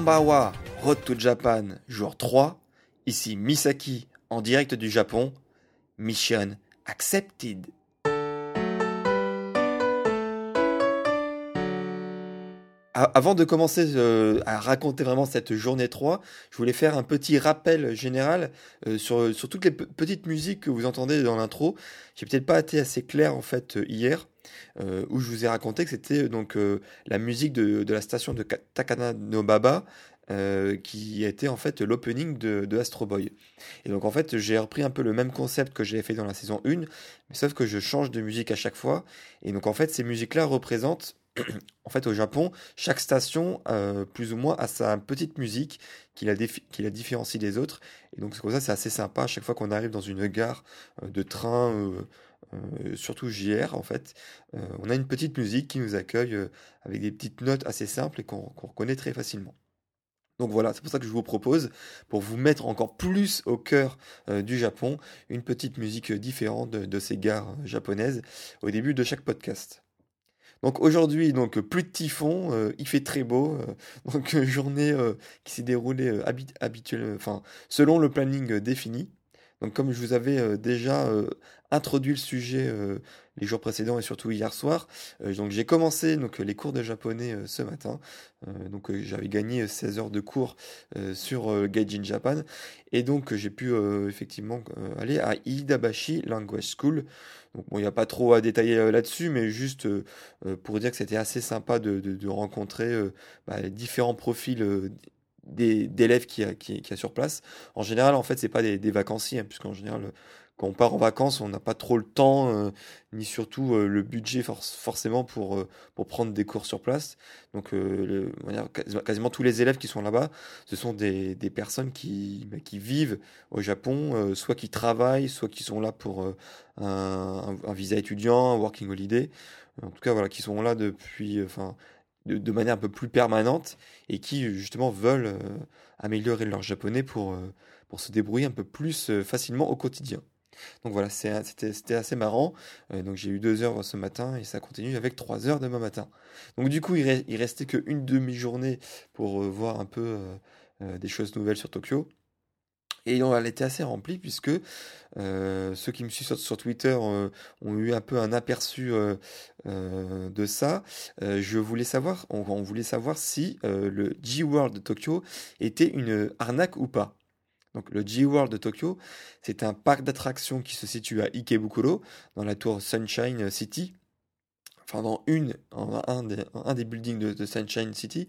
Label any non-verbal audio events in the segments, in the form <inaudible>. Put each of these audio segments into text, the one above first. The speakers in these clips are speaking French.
Kambawa Road to Japan, jour 3. Ici Misaki, en direct du Japon. Mission accepted. Avant de commencer euh, à raconter vraiment cette journée 3, je voulais faire un petit rappel général euh, sur, sur toutes les petites musiques que vous entendez dans l'intro. J'ai peut-être pas été assez clair en fait euh, hier, où je vous ai raconté que c'était donc la musique de, de, la station de Takana no Baba, qui était en fait l'opening de, Astro Boy. Et donc en fait j'ai repris un peu le même concept que j'avais fait dans la saison 1, mais sauf que je change de musique à chaque fois. Et donc en fait ces musiques-là représentent <clears throat> en fait, au Japon, chaque station, euh, plus ou moins, a sa petite musique qui la, qui la différencie des autres. Et donc, c'est comme ça, c'est assez sympa. À chaque fois qu'on arrive dans une gare euh, de train, euh, surtout JR, en fait, on a une petite musique qui nous accueille avec des petites notes assez simples et qu'on reconnaît très facilement. Donc voilà, c'est pour ça que je vous propose, pour vous mettre encore plus au cœur du Japon, une petite musique différente de ces gares japonaises au début de chaque podcast. Donc aujourd'hui, donc plus de typhon, euh, il fait très beau, euh, <laughs> donc euh, journée qui s'est déroulée habituelle, enfin selon le planning défini. Donc comme je vous avais déjà introduit le sujet les jours précédents et surtout hier soir, donc j'ai commencé donc les cours de japonais ce matin. donc j'avais gagné 16 heures de cours sur Gaijin Japan et donc j'ai pu effectivement aller à Iidabashi Language School. Donc bon, il n'y a pas trop à détailler là-dessus, mais juste pour dire que c'était assez sympa de, rencontrer bah, différents profils d'élèves qui qui, a sur place. En général, en fait, c'est pas des, des vacanciers, hein, puisqu'en général, quand on part en vacances, on n'a pas trop le temps, euh, ni surtout euh, le budget forcément pour, euh, pour prendre des cours sur place. Donc, quasiment tous les élèves qui sont là-bas, ce sont des, des personnes qui, bah, qui vivent au Japon, soit qui travaillent, soit qui sont là pour un, visa étudiant, un working holiday. En tout cas, voilà, qui sont là depuis, de, manière un peu plus permanente et qui justement veulent euh, améliorer leur japonais pour, euh, pour se débrouiller un peu plus euh, facilement au quotidien. Donc voilà, c'était assez marrant. donc j'ai eu deux heures ce matin et ça continue avec trois heures demain matin. Donc du coup, il, il restait qu'une demi-journée pour voir un peu des choses nouvelles sur Tokyo. Et elle était assez remplie puisque euh, ceux qui me suivent sur, Twitter euh, ont eu un peu un aperçu euh, de ça. je voulais savoir, on, voulait savoir si le G-World de Tokyo était une arnaque ou pas. Donc le G-World de Tokyo, c'est un parc d'attractions qui se situe à Ikebukuro, dans la tour Sunshine City enfin dans une, un, des, un des buildings de, Sunshine City.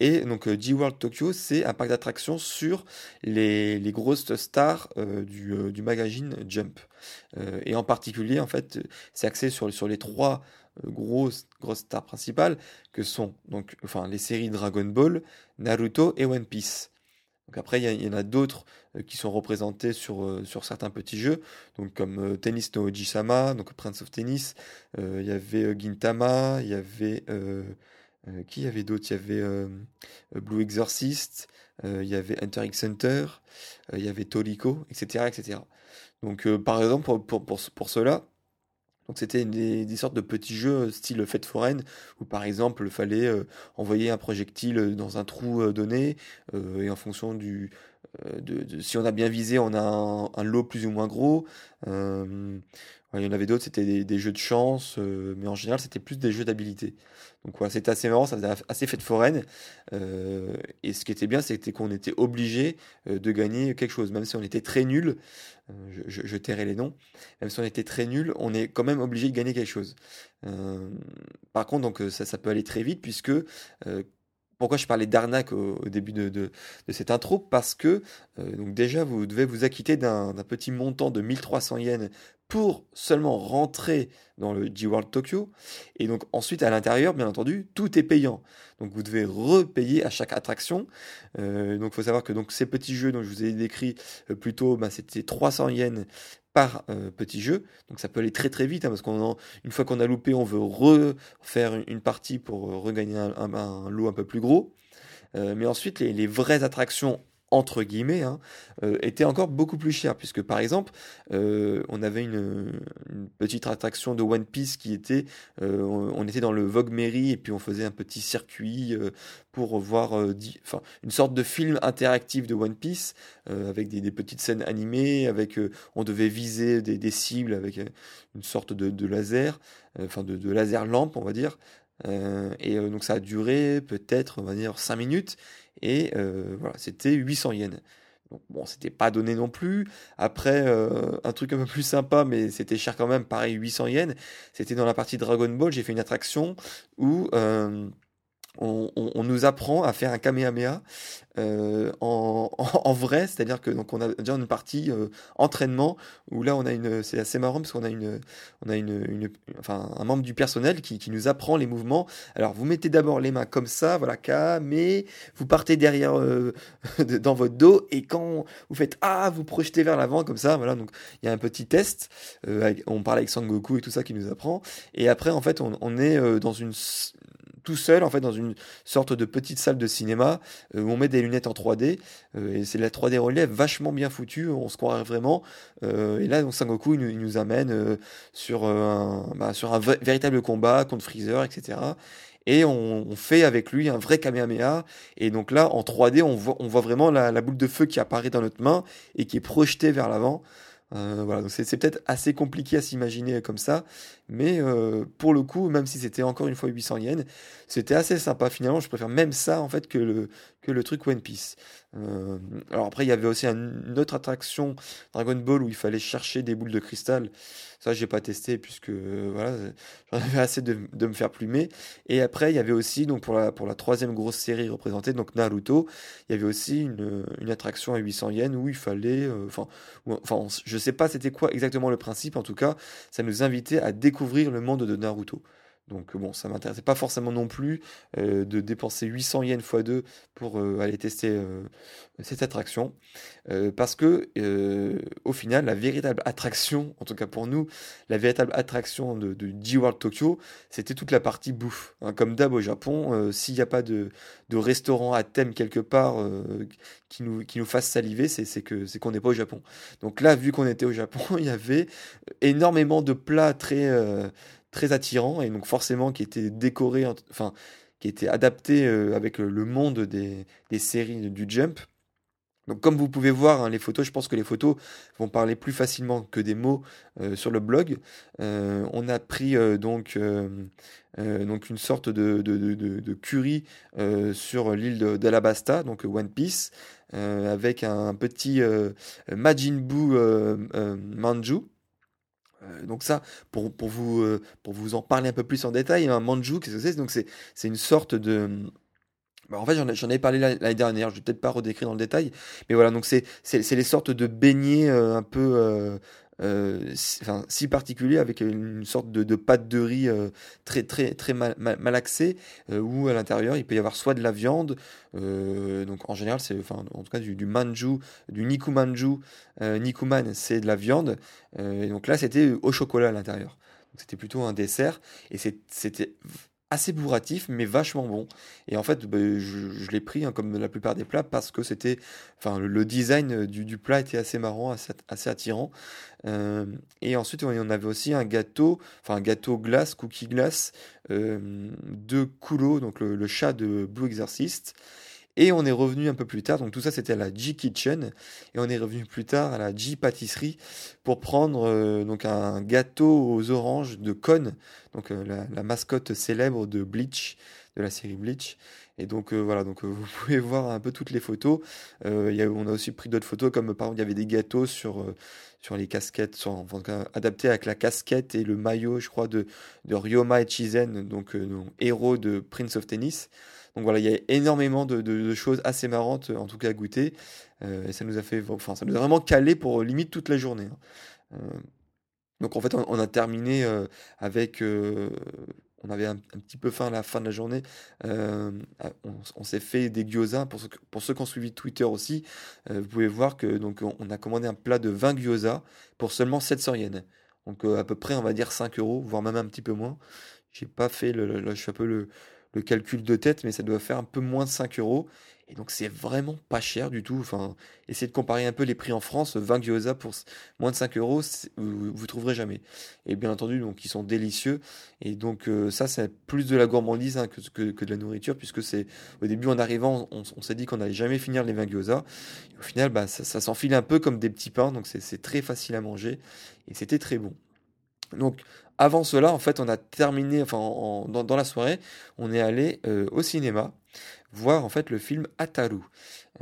Et donc euh, G-World Tokyo, c'est un parc d'attractions sur les, les, grosses stars euh, du, euh, du, magazine Jump. et en particulier, en fait, c'est axé sur, sur les trois grosses, grosses stars principales, que sont donc, enfin, les séries Dragon Ball, Naruto et One Piece. Donc après, il y, en a d'autres euh, qui sont représentés sur, euh, sur certains petits jeux, donc comme euh, Tennis no Oji-sama, donc Prince of Tennis. Il y avait Gintama, il y avait qui y avait d'autres Il y avait Blue Exorcist, il y avait Hunter x Hunter, il y avait Toriko, etc., etc. Donc par exemple pour, pour, pour, pour cela, donc c'était des, des, sortes de petits jeux style fête foraine où par exemple il fallait envoyer un projectile dans un trou donné et en fonction du de, si on a bien visé on a un, lot plus ou moins gros il y en avait d'autres, c'était des, jeux de chance, euh, mais en général, c'était plus des jeux d'habilité. Donc c'était assez marrant, ça faisait assez fête foraine. Euh, et ce qui était bien, c'était qu'on était obligé euh, de gagner quelque chose, même si on était très nul. Je, je, tairai les noms. Même si on était très nul, on est quand même obligé de gagner quelque chose. par contre, donc ça peut aller très vite puisque pourquoi je parlais d'arnaque au, début de, de, cette intro Parce que donc déjà, vous devez vous acquitter d'un petit montant de 1300 yens pour seulement rentrer dans le G-World Tokyo. Et donc ensuite, à l'intérieur, bien entendu, tout est payant. Donc vous devez repayer à chaque attraction. Euh, donc il faut savoir que donc, ces petits jeux dont je vous ai décrit euh, plus tôt, bah, c'était 300 yens par euh, petit jeu. Donc ça peut aller très très vite, hein, parce qu'une fois qu'on a loupé, on veut refaire une partie pour regagner un, lot un peu plus gros. mais ensuite, les vraies attractions entre guillemets, hein, euh, était encore beaucoup plus cher, puisque par exemple, euh, on avait une, petite attraction de One Piece qui était, euh, on, était dans le Vogue Mary et puis on faisait un petit circuit pour voir une sorte de film interactif de One Piece avec des, petites scènes animées, avec on devait viser des, cibles avec une sorte de, laser, enfin de, de, laser lampe, on va dire. et donc ça a duré peut-être, on va dire, 5 minutes. Et euh, voilà, c'était 800 yens. Donc, bon, c'était pas donné non plus. Après, euh, un truc un peu plus sympa, mais c'était cher quand même, pareil, 800 yens. C'était dans la partie Dragon Ball, j'ai fait une attraction où euh, on, nous apprend à faire un kamehameha euh, en, vrai, c'est-à-dire que donc on a déjà une partie euh, entraînement où là on a une, c'est assez marrant parce qu'on a une, on a une, enfin un membre du personnel qui, nous apprend les mouvements. Alors vous mettez d'abord les mains comme ça, voilà, mais vous partez derrière euh, <laughs> dans votre dos et quand vous faites ah, vous projetez vers l'avant comme ça, voilà. Donc il y a un petit test. on parle avec Sangoku et tout ça qui nous apprend. Et après en fait on, on est dans une tout seul en fait dans une sorte de petite salle de cinéma euh, où on met des lunettes en 3D euh, et c'est la 3D relief vachement bien foutue, on se croirait vraiment. Euh, et là donc Sangoku il, nous amène sur un bah, sur un véritable combat contre Freezer etc. Et on, fait avec lui un vrai Kamehameha. Et donc là, en 3D, on voit, on voit vraiment la boule de feu qui apparaît dans notre main et qui est projetée vers l'avant. Euh, voilà, donc c'est peut-être assez compliqué à s'imaginer comme ça, mais euh, pour le coup, même si c'était encore une fois 800 yens, c'était assez sympa finalement. Je préfère même ça en fait que le, que le truc One Piece. Euh, alors après, il y avait aussi une autre attraction Dragon Ball où il fallait chercher des boules de cristal. Ça, j'ai pas testé puisque voilà, <laughs> j'en avais assez de, de, me faire plumer. Et après, il y avait aussi donc pour la pour la troisième grosse série représentée, donc Naruto, il y avait aussi une, une attraction à 800 yens où il fallait, enfin, enfin, je sais pas c'était quoi exactement le principe. En tout cas, ça nous invitait à découvrir le monde de Naruto. Donc bon, ça m'intéressait pas forcément non plus euh, de dépenser 800 yens x 2 pour euh, aller tester euh, cette attraction, parce que au final, la véritable attraction, en tout cas pour nous, la véritable attraction de, de G-World Tokyo, c'était toute la partie bouffe. Hein. comme d'hab au Japon, s'il n'y a pas de, de, restaurant à thème quelque part qui nous, qui fasse saliver, c'est que c'est qu'on n'est pas au Japon. Donc là, vu qu'on était au Japon, <laughs> il y avait énormément de plats très très attirant et donc forcément qui était décoré, enfin qui était adapté euh, avec le monde des, séries du Jump. Donc comme vous pouvez voir hein, les photos, je pense que les photos vont parler plus facilement que des mots euh, sur le blog. Euh, on a pris donc une sorte de, de, de, de curry sur l'île d'Alabasta, donc One Piece, avec un petit Majin Buu Manju. Euh, donc ça, pour, vous, euh, pour vous en parler un peu plus en détail, un manju, qu'est-ce que c'est? Donc c'est, une sorte de... Bah, en fait, j'en, j'en avais parlé l'année dernière, je vais peut-être pas redécrire dans le détail, mais voilà, donc c'est, c'est, les sortes de beignets euh, un peu enfin, si particulier avec une sorte de, pâte de riz euh, très très très mal, mal, axée euh, où à l'intérieur il peut y avoir soit de la viande donc en général c'est enfin en tout cas du, du manju du nikumanju nikuman c'est de la viande. Et donc là c'était au chocolat à l'intérieur. C'était plutôt un dessert. Et c'était assez bourratif, mais vachement bon. Et en fait, bah, je, l'ai pris, hein, comme la plupart des plats, parce que c'était, enfin, le, design du, plat était assez marrant, assez, attirant. Euh, et ensuite, on avait aussi un gâteau, enfin, un gâteau glace, cookie glace, euh, de Kulo, donc le, chat de Blue Exorcist. Et on est revenu un peu plus tard, donc tout ça c'était à la G Kitchen, et on est revenu plus tard à la G Pâtisserie pour prendre euh, donc un gâteau aux oranges de Con, donc euh, la, mascotte célèbre de Bleach, de la série Bleach. Et donc voilà, donc vous <laughs> pouvez voir un peu toutes les photos. On a aussi pris d'autres photos, comme par exemple il y avait des gâteaux sur, sur les casquettes, adaptés avec la casquette et le maillot, je crois, de, de Ryoma Echizen, donc héros de Prince of Tennis. Donc voilà, il y a énormément de, choses assez marrantes, en tout cas à goûter. Euh, et ça nous a fait, ça nous a vraiment calé pour euh, limite toute la journée. Hein. Euh, donc en fait, on, a terminé avec on avait un, petit peu faim à la fin de la journée. on, s'est fait des gyoza. Pour ceux, pour ceux qui ont suivi Twitter aussi, vous pouvez voir que donc on, a commandé un plat de 20 gyoza pour seulement 700 yens. Donc à peu près, on va dire 5 euros, voire même un petit peu moins. J'ai pas fait le, je suis un peu le, le calcul de tête, mais ça doit faire un peu moins de 5 euros. Et donc c'est vraiment pas cher du tout. Enfin, essayez de comparer un peu les prix en France. 20 gyoza pour moins de 5 euros, vous, trouverez jamais. Et bien entendu, donc ils sont délicieux. Et donc euh, ça, c'est plus de la gourmandise hein, que, que, de la nourriture, puisque c'est au début en arrivant, on, s'est dit qu'on n'allait jamais finir les 20 gyoza. au final, bah, ça, ça s'enfile un peu comme des petits pains, donc c'est très facile à manger. Et c'était très bon. Donc avant cela, en fait, on a terminé, enfin, dans, la soirée, on est allé euh, au cinéma voir en fait le film Ataru.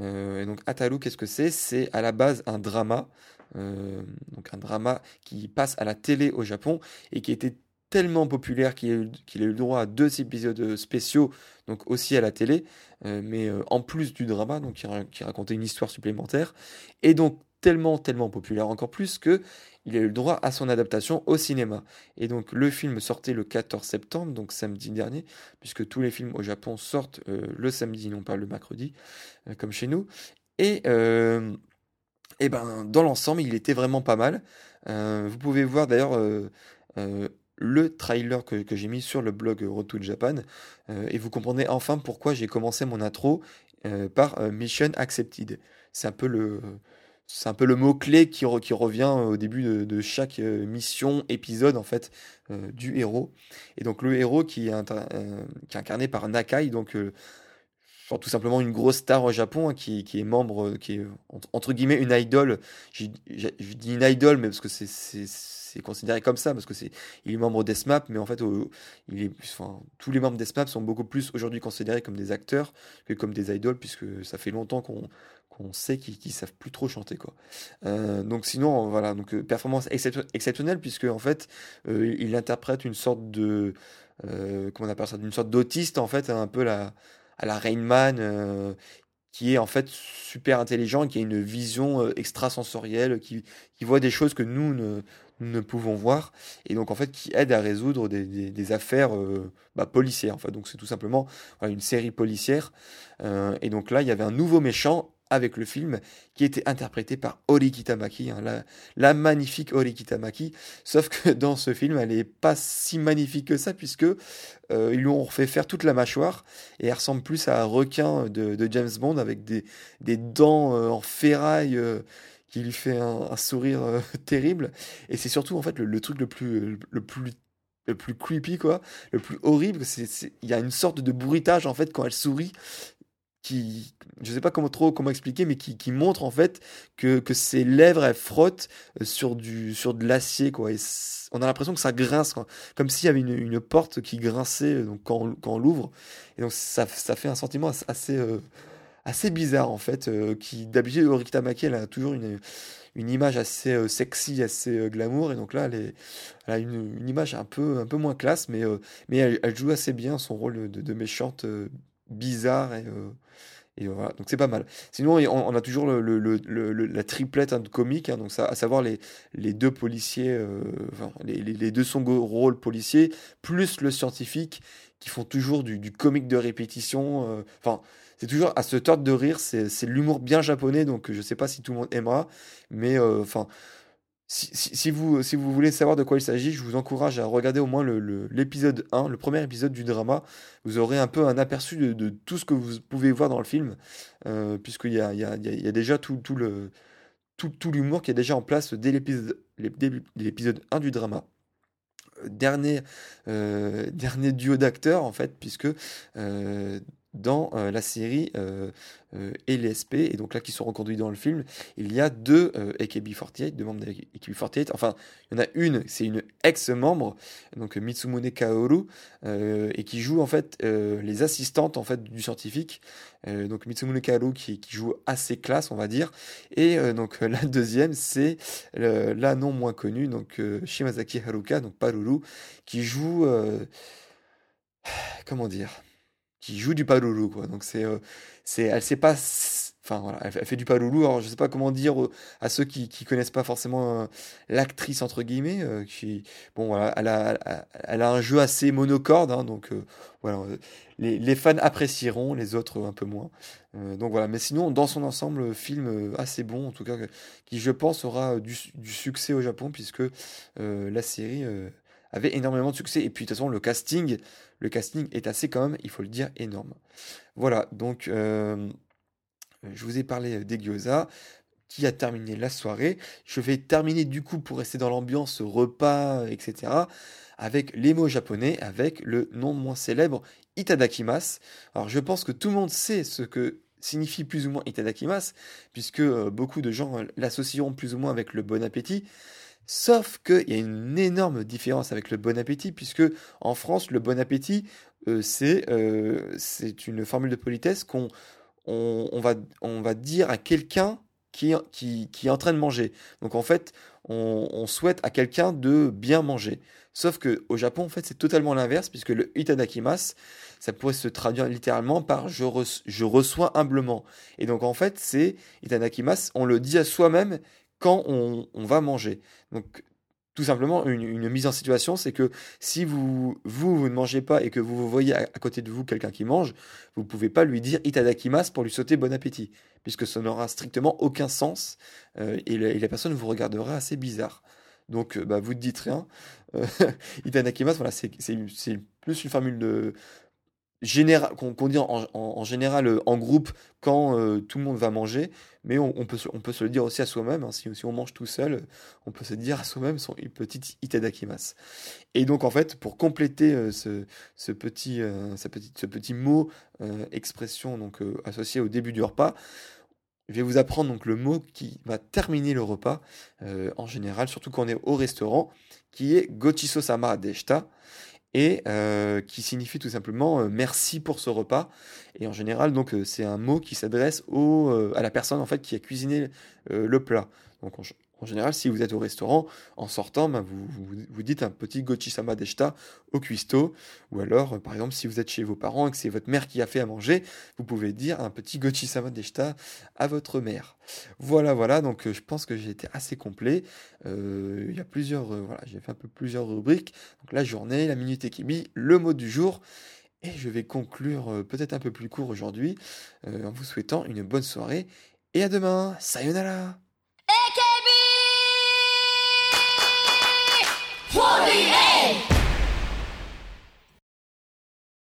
Euh, et donc Ataru, qu'est-ce que c'est? C'est à la base un drama, euh, donc un drama qui passe à la télé au Japon et qui était tellement populaire qu'il a, eu le droit à deux épisodes spéciaux, donc aussi à la télé, mais en plus du drama, donc qui, qui racontait une histoire supplémentaire, et donc tellement, tellement populaire encore plus que il a eu le droit à son adaptation au cinéma. Et donc le film sortait le 14 septembre, donc samedi dernier, puisque tous les films au Japon sortent euh, le samedi, non pas le mercredi, euh, comme chez nous. Et, euh, et ben, dans l'ensemble, il était vraiment pas mal. vous pouvez voir d'ailleurs le trailer que, j'ai mis sur le blog Road to Japan, et vous comprenez enfin pourquoi j'ai commencé mon intro par Mission Accepted. C'est un peu le c'est un peu le mot-clé qui, revient au début de, chaque euh, mission, épisode en fait, euh, du héros. Et donc le héros qui est, euh, incarné par Nakai, donc tout simplement une grosse star au Japon, hein, qui, est membre, qui est entre guillemets une idole. Je dis une idole, mais parce que c'est considéré comme ça, parce que c'est il est membre d'ESMAP, mais en fait, tous les membres d'ESMAP sont beaucoup plus aujourd'hui considérés comme des acteurs que comme des idoles, puisque ça fait longtemps qu'on qu'on sait qu'ils savent plus trop chanter quoi. Euh, donc sinon voilà donc euh, performance exceptionnelle puisque en fait euh, il interprète une sorte de comment on appelle ça d'une sorte d'autiste en fait un peu la à la Rainman qui est en fait super intelligent qui a une vision extrasensorielle qui, voit des choses que nous ne, pouvons voir et donc en fait qui aide à résoudre des, affaires bah, policières en donc c'est tout simplement une série policière et donc là il y avait un nouveau méchant avec le film qui était interprété par Ori Kitamaki, hein, la, magnifique Ori Kitamaki. Sauf que <laughs> dans ce film, elle n'est pas si magnifique que ça, puisque euh, ils lui ont refait faire toute la mâchoire et elle ressemble plus à un requin de, James Bond avec des, dents euh, en ferraille. Euh, qui lui fait un, sourire <laughs> terrible et c'est surtout en fait le, truc le plus le plus le plus creepy quoi le plus horrible c'est il y a une sorte de bruitage en fait quand elle sourit qui, je sais pas comment trop comment expliquer, mais qui, qui montre en fait que, que ses lèvres elles frottent euh, sur du sur de l'acier quoi. Et on a l'impression que ça grince, comme s'il y avait une, une, porte qui grinçait euh, donc quand on, quand on l'ouvre. Et donc ça, ça fait un sentiment assez euh, assez bizarre en fait. qui d'habitude Rikita Maki elle a toujours une une image assez sexy, assez glamour, et donc là, elle, a une, image un peu, un peu moins classe, mais, mais elle, joue assez bien son rôle de méchante bizarre et, et voilà, donc c'est pas mal. Sinon, on, a toujours le, la triplette hein, de comiques, hein, donc ça, à savoir les, les deux policiers, euh, enfin, les, les, deux second rôles policiers, plus le scientifique, qui font toujours du, comique de répétition. Euh, enfin, c'est toujours à se tordre de rire, c'est l'humour bien japonais, donc je sais pas si tout le monde aimera, mais euh, si, vous, si vous voulez savoir de quoi il s'agit, je vous encourage à regarder au moins l'épisode le, 1, le premier épisode du drama. Vous aurez un peu un aperçu de, tout ce que vous pouvez voir dans le film, euh, puisqu'il y a, déjà tout, tout le tout, tout l'humour qui est déjà en place dès l'épisode 1 du drama. Dernier, euh, dernier duo d'acteurs, en fait, puisque euh, dans euh, la série euh, euh, et les SP, et donc là qui sont reconduits dans le film, il y a deux AKB48, deux membres de AKB48. Enfin, il y en a une, c'est une ex-membre, donc Mitsumune Kaoru, et qui joue en fait les assistantes en fait du scientifique. donc Mitsumune Kaoru qui, qui, joue assez classe, on va dire. Et donc <laughs> la deuxième, c'est la non moins connue, donc Shimazaki Haruka, donc Paruru, qui joue <sighs> comment dire? Qui joue du paloulou quoi. Donc c'est euh, c'est elle sait pas enfin voilà elle, fait du paloulou alors je sais pas comment dire euh, à ceux qui qui connaissent pas forcément euh, l'actrice entre guillemets qui bon voilà elle a elle a un jeu assez monocorde hein, donc voilà les, les, fans apprécieront les autres un peu moins. Donc voilà mais sinon dans son ensemble film assez bon en tout cas qui je pense aura du, du succès au Japon puisque la série avait énormément de succès. Et puis de toute façon, le casting, le casting est assez quand même, il faut le dire, énorme. Voilà, donc euh, je vous ai parlé des gyoza qui a terminé la soirée. Je vais terminer du coup pour rester dans l'ambiance repas, etc. avec les mots japonais, avec le non moins célèbre Itadakimas. Alors je pense que tout le monde sait ce que signifie plus ou moins Itadakimas, puisque euh, beaucoup de gens euh, l'associeront plus ou moins avec le bon appétit. Sauf qu'il y a une énorme différence avec le bon appétit, puisque en France, le bon appétit, euh, euh, c'est une formule de politesse qu'on on, va, on va dire à quelqu'un qui, qui, est en train de manger. Donc en fait, on, souhaite à quelqu'un de bien manger. Sauf que au Japon, en fait, c'est totalement l'inverse, puisque le itadakimasu, ça pourrait se traduire littéralement par je, je reçois humblement. Et donc en fait, c'est itadakimasu, on le dit à soi-même quand on, va manger. Donc, tout simplement, une, mise en situation, c'est que si vous, vous, ne mangez pas et que vous, voyez à, côté de vous quelqu'un qui mange, vous ne pouvez pas lui dire itadakimasu pour lui sauter bon appétit, puisque ça n'aura strictement aucun sens euh, et, la, personne vous regardera assez bizarre. Donc, euh, bah, vous ne dites rien. Euh, <laughs> itadakimasu, voilà, c'est plus une formule de, qu'on dit en, général en groupe quand tout le monde va manger, mais on, peut, se le dire aussi à soi-même. Hein. si, on mange tout seul, on peut se dire à soi-même son petit itadakimasu. Et donc en fait, pour compléter ce, ce, petit, ce, petit, mot, expression donc associé au début du repas, je vais vous apprendre donc le mot qui va terminer le repas en général, surtout quand on est au restaurant, qui est gochiso sama deshita et euh, qui signifie tout simplement euh, merci pour ce repas. Et en général, donc euh, c'est un mot qui s'adresse à la personne en fait qui a cuisiné le plat. En général, si vous êtes au restaurant, en sortant, ben, vous, vous, dites un petit Gochisama deshita au cuistot. Ou alors, euh, par exemple, si vous êtes chez vos parents et que c'est votre mère qui a fait à manger, vous pouvez dire un petit Gochisama deshita à votre mère. Voilà, voilà. Donc, euh, je pense que j'ai été assez complet. Euh, il y a plusieurs, voilà, j'ai fait un peu plusieurs rubriques. Donc, la journée, la minute Ekibi, le mot du jour. Et je vais conclure peut-être un peu plus court aujourd'hui en vous souhaitant une bonne soirée et à demain. Sayonara! Holy A!